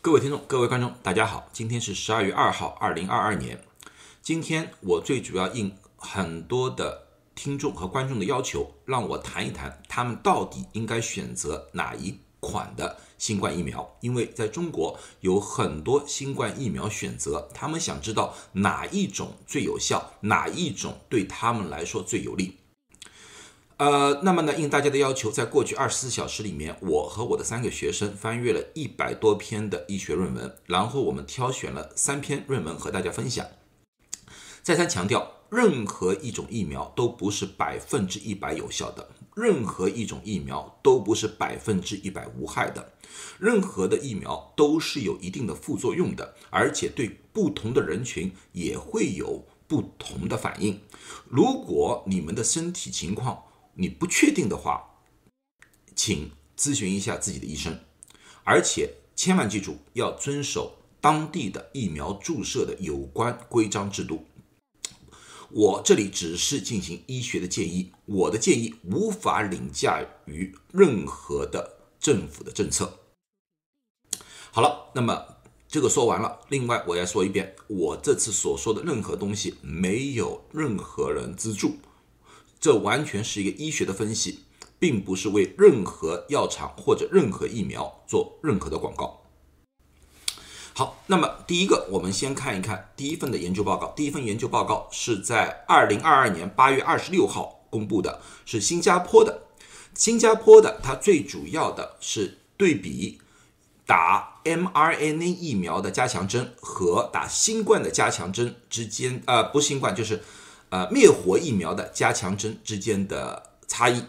各位听众、各位观众，大家好，今天是十二月二号，二零二二年。今天我最主要应很多的听众和观众的要求，让我谈一谈他们到底应该选择哪一款的新冠疫苗。因为在中国有很多新冠疫苗选择，他们想知道哪一种最有效，哪一种对他们来说最有利。呃，那么呢，应大家的要求，在过去二十四小时里面，我和我的三个学生翻阅了一百多篇的医学论文，然后我们挑选了三篇论文和大家分享。再三强调，任何一种疫苗都不是百分之一百有效的，任何一种疫苗都不是百分之一百无害的，任何的疫苗都是有一定的副作用的，而且对不同的人群也会有不同的反应。如果你们的身体情况，你不确定的话，请咨询一下自己的医生，而且千万记住要遵守当地的疫苗注射的有关规章制度。我这里只是进行医学的建议，我的建议无法凌驾于任何的政府的政策。好了，那么这个说完了。另外，我要说一遍，我这次所说的任何东西没有任何人资助。这完全是一个医学的分析，并不是为任何药厂或者任何疫苗做任何的广告。好，那么第一个，我们先看一看第一份的研究报告。第一份研究报告是在二零二二年八月二十六号公布的，是新加坡的。新加坡的，它最主要的是对比打 mRNA 疫苗的加强针和打新冠的加强针之间，呃，不新冠就是。呃，灭活疫苗的加强针之间的差异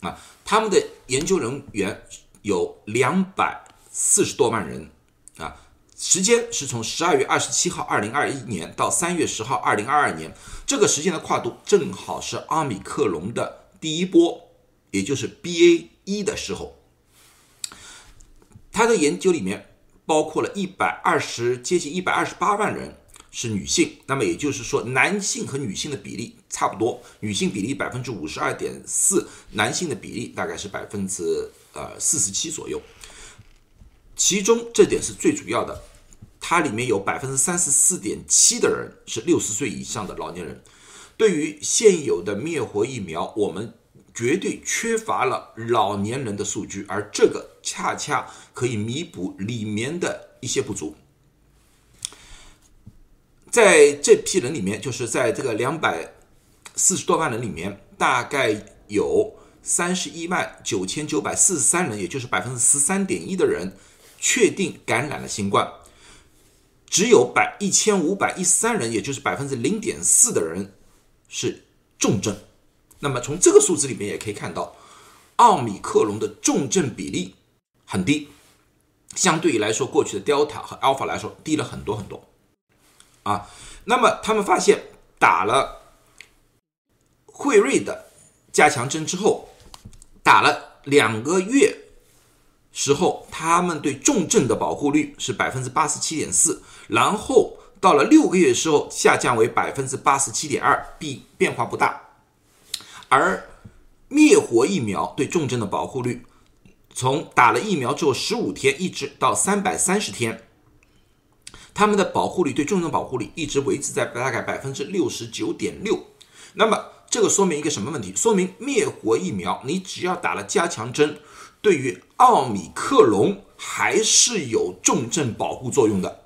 啊，他们的研究人员有两百四十多万人啊，时间是从十二月二十七号二零二一年到三月十号二零二二年，这个时间的跨度正好是阿米克隆的第一波，也就是 BA 一的时候。他的研究里面包括了一百二十接近一百二十八万人。是女性，那么也就是说，男性和女性的比例差不多，女性比例百分之五十二点四，男性的比例大概是百分之呃四十七左右。其中这点是最主要的，它里面有百分之三十四点七的人是六十岁以上的老年人。对于现有的灭活疫苗，我们绝对缺乏了老年人的数据，而这个恰恰可以弥补里面的一些不足。在这批人里面，就是在这个两百四十多万人里面，大概有三十一万九千九百四十三人，也就是百分之十三点一的人确定感染了新冠，只有百一千五百一十三人，也就是百分之零点四的人是重症。那么从这个数字里面也可以看到，奥米克戎的重症比例很低，相对于来说，过去的 Delta 和 Alpha 来说低了很多很多。啊，那么他们发现打了辉瑞的加强针之后，打了两个月时候，他们对重症的保护率是百分之八十七点四，然后到了六个月时候下降为百分之八十七点二，B 变化不大。而灭活疫苗对重症的保护率，从打了疫苗之后十五天一直到三百三十天。他们的保护率对重症保护率一直维持在大概百分之六十九点六，那么这个说明一个什么问题？说明灭活疫苗你只要打了加强针，对于奥米克戎还是有重症保护作用的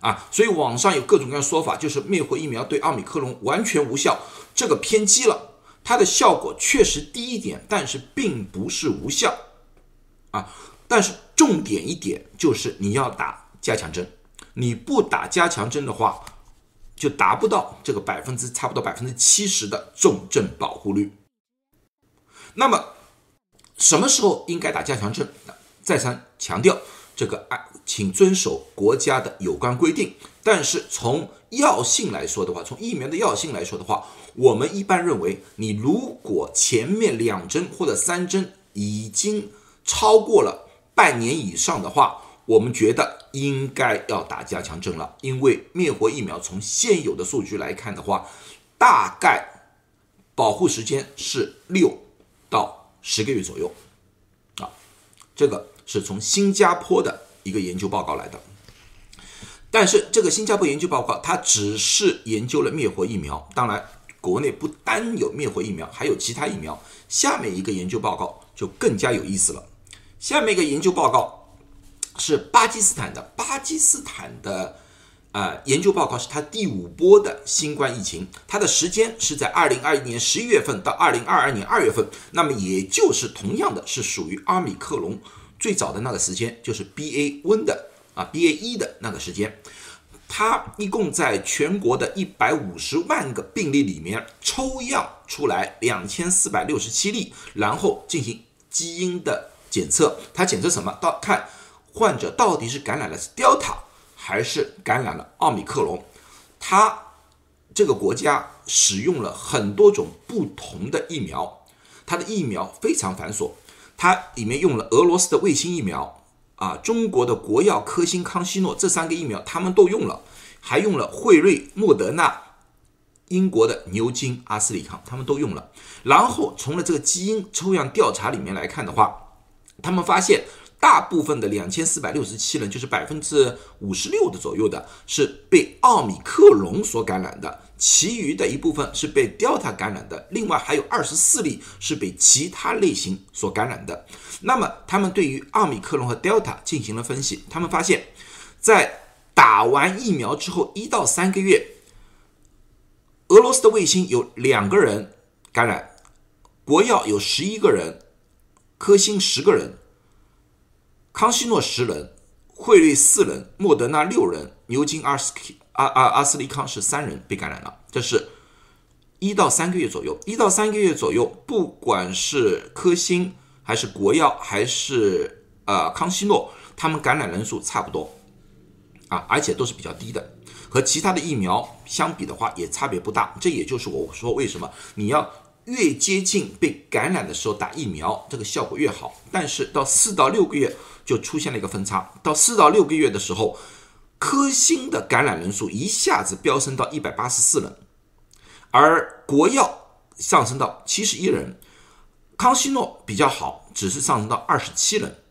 啊！所以网上有各种各样说法，就是灭活疫苗对奥米克戎完全无效，这个偏激了。它的效果确实低一点，但是并不是无效啊！但是重点一点就是你要打加强针。你不打加强针的话，就达不到这个百分之差不多百分之七十的重症保护率。那么什么时候应该打加强针？再三强调，这个按请遵守国家的有关规定。但是从药性来说的话，从疫苗的药性来说的话，我们一般认为，你如果前面两针或者三针已经超过了半年以上的话，我们觉得应该要打加强针了，因为灭活疫苗从现有的数据来看的话，大概保护时间是六到十个月左右，啊，这个是从新加坡的一个研究报告来的。但是这个新加坡研究报告，它只是研究了灭活疫苗。当然，国内不单有灭活疫苗，还有其他疫苗。下面一个研究报告就更加有意思了。下面一个研究报告是巴基斯坦的，巴基斯坦的呃研究报告是它第五波的新冠疫情，它的时间是在二零二一年十一月份到二零二二年二月份，那么也就是同样的是属于阿米克隆最早的那个时间，就是 B A 温的啊 B A 一的那个时间。它一共在全国的一百五十万个病例里面抽样出来两千四百六十七例，然后进行基因的检测。它检测什么？到看患者到底是感染了 Delta 还是感染了奥密克戎。他这个国家使用了很多种不同的疫苗，它的疫苗非常繁琐。它里面用了俄罗斯的卫星疫苗。啊，中国的国药、科兴、康希诺这三个疫苗，他们都用了，还用了辉瑞、莫德纳、英国的牛津、阿斯利康，他们都用了。然后从了这个基因抽样调查里面来看的话，他们发现。大部分的两千四百六十七人，就是百分之五十六的左右的，是被奥米克戎所感染的；其余的一部分是被 Delta 感染的。另外还有二十四例是被其他类型所感染的。那么他们对于奥米克戎和 Delta 进行了分析，他们发现，在打完疫苗之后一到三个月，俄罗斯的卫星有两个人感染，国药有十一个人，科兴十个人。康希诺十人，惠瑞四人，莫德纳六人，牛津阿斯阿阿阿斯利康是三人被感染了。这是一到三个月左右，一到三个月左右，不管是科兴还是国药还是呃康希诺，他们感染人数差不多啊，而且都是比较低的，和其他的疫苗相比的话也差别不大。这也就是我说为什么你要。越接近被感染的时候打疫苗，这个效果越好。但是到四到六个月就出现了一个分差，到四到六个月的时候，科兴的感染人数一下子飙升到一百八十四人，而国药上升到七十一人，康希诺比较好，只是上升到二十七人。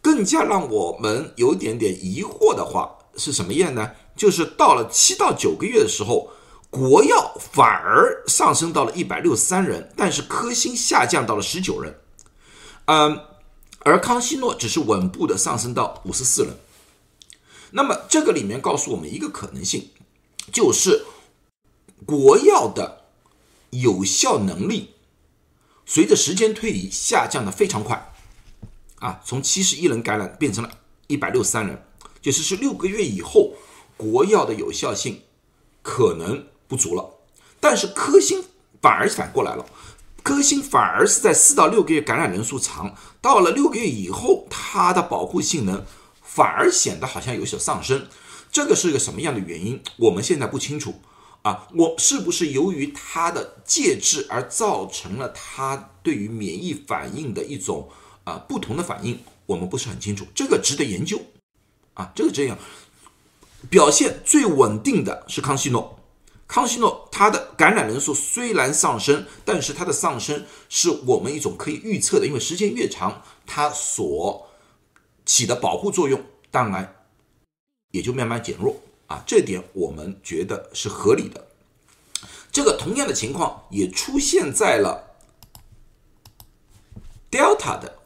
更加让我们有点点疑惑的话是什么样呢？就是到了七到九个月的时候。国药反而上升到了一百六十三人，但是科兴下降到了十九人，嗯，而康希诺只是稳步的上升到五十四人。那么这个里面告诉我们一个可能性，就是国药的有效能力随着时间推移下降的非常快，啊，从七十一人感染变成了一百六十三人，就是是六个月以后，国药的有效性可能。不足了，但是科兴反而反过来了，科兴反而是在四到六个月感染人数长，到了六个月以后，它的保护性能反而显得好像有所上升，这个是一个什么样的原因？我们现在不清楚啊，我是不是由于它的介质而造成了它对于免疫反应的一种啊不同的反应？我们不是很清楚，这个值得研究啊，这个这样表现最稳定的是康希诺。康希诺它的感染人数虽然上升，但是它的上升是我们一种可以预测的，因为时间越长，它所起的保护作用当然也就慢慢减弱啊，这点我们觉得是合理的。这个同样的情况也出现在了 Delta 的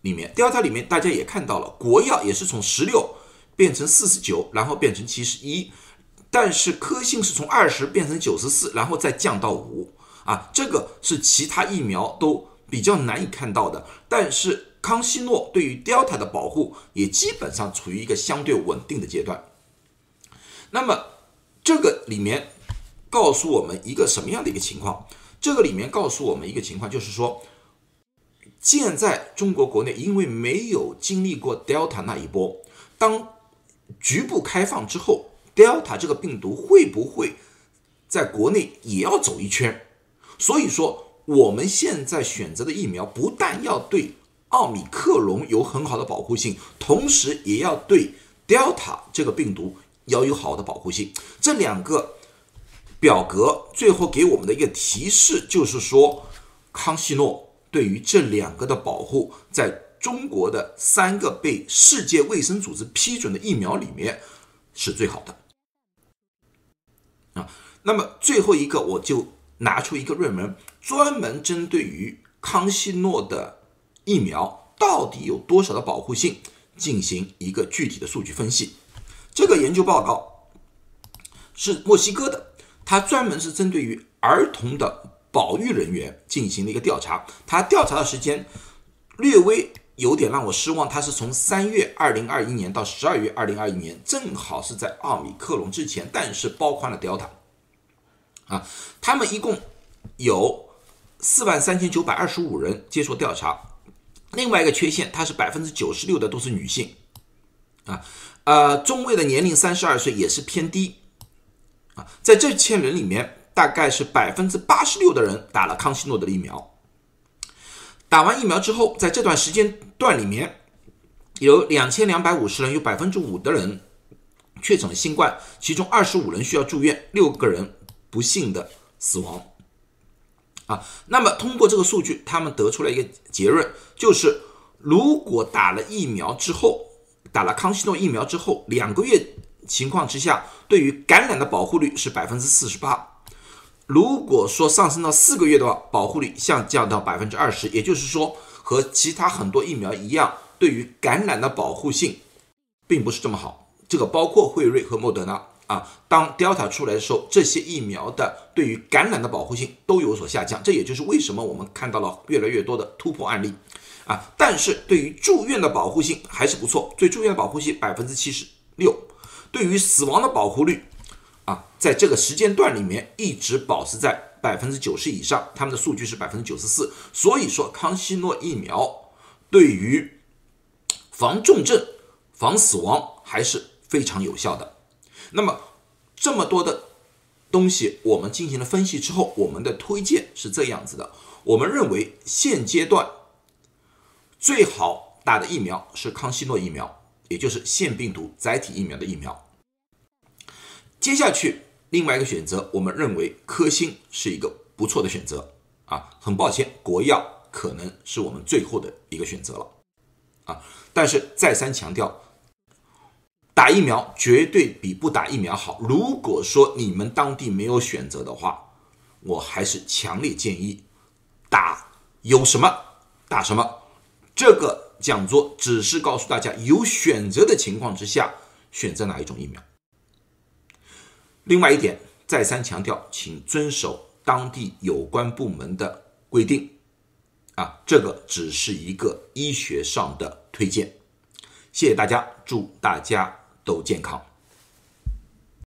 里面，Delta 里面大家也看到了，国药也是从十六变成四十九，然后变成七十一。但是科兴是从二十变成九十四，然后再降到五啊，这个是其他疫苗都比较难以看到的。但是康希诺对于 Delta 的保护也基本上处于一个相对稳定的阶段。那么这个里面告诉我们一个什么样的一个情况？这个里面告诉我们一个情况，就是说现在中国国内因为没有经历过 Delta 那一波，当局部开放之后。Delta 这个病毒会不会在国内也要走一圈？所以说，我们现在选择的疫苗不但要对奥米克戎有很好的保护性，同时也要对 Delta 这个病毒要有好的保护性。这两个表格最后给我们的一个提示就是说，康希诺对于这两个的保护在。中国的三个被世界卫生组织批准的疫苗里面是最好的啊。那么最后一个，我就拿出一个论文，专门针对于康希诺的疫苗到底有多少的保护性进行一个具体的数据分析。这个研究报告是墨西哥的，它专门是针对于儿童的保育人员进行了一个调查，它调查的时间略微有点让我失望，它是从三月二零二一年到十二月二零二一年，正好是在奥米克戎之前，但是包括了 Delta 啊，他们一共有四万三千九百二十五人接受调查，另外一个缺陷，它是百分之九十六的都是女性啊。呃，中位的年龄三十二岁也是偏低啊，在这千人里面，大概是百分之八十六的人打了康希诺的疫苗。打完疫苗之后，在这段时间段里面，有两千两百五十人，有百分之五的人确诊了新冠，其中二十五人需要住院，六个人不幸的死亡。啊，那么通过这个数据，他们得出了一个结论，就是如果打了疫苗之后，打了康希诺疫苗之后，两个月情况之下，对于感染的保护率是百分之四十八。如果说上升到四个月的话，保护率下降到百分之二十。也就是说，和其他很多疫苗一样，对于感染的保护性并不是这么好。这个包括辉瑞和莫德纳啊。当 Delta 出来的时候，这些疫苗的对于感染的保护性都有所下降。这也就是为什么我们看到了越来越多的突破案例。啊，但是对于住院的保护性还是不错，对住院的保护性百分之七十六，对于死亡的保护率，啊，在这个时间段里面一直保持在百分之九十以上，他们的数据是百分之九十四，所以说康希诺疫苗对于防重症、防死亡还是非常有效的。那么这么多的东西我们进行了分析之后，我们的推荐是这样子的，我们认为现阶段。最好打的疫苗是康希诺疫苗，也就是腺病毒载体疫苗的疫苗。接下去，另外一个选择，我们认为科兴是一个不错的选择啊。很抱歉，国药可能是我们最后的一个选择了啊。但是再三强调，打疫苗绝对比不打疫苗好。如果说你们当地没有选择的话，我还是强烈建议打有什么打什么。这个讲座只是告诉大家，有选择的情况之下，选择哪一种疫苗。另外一点，再三强调，请遵守当地有关部门的规定。啊，这个只是一个医学上的推荐。谢谢大家，祝大家都健康。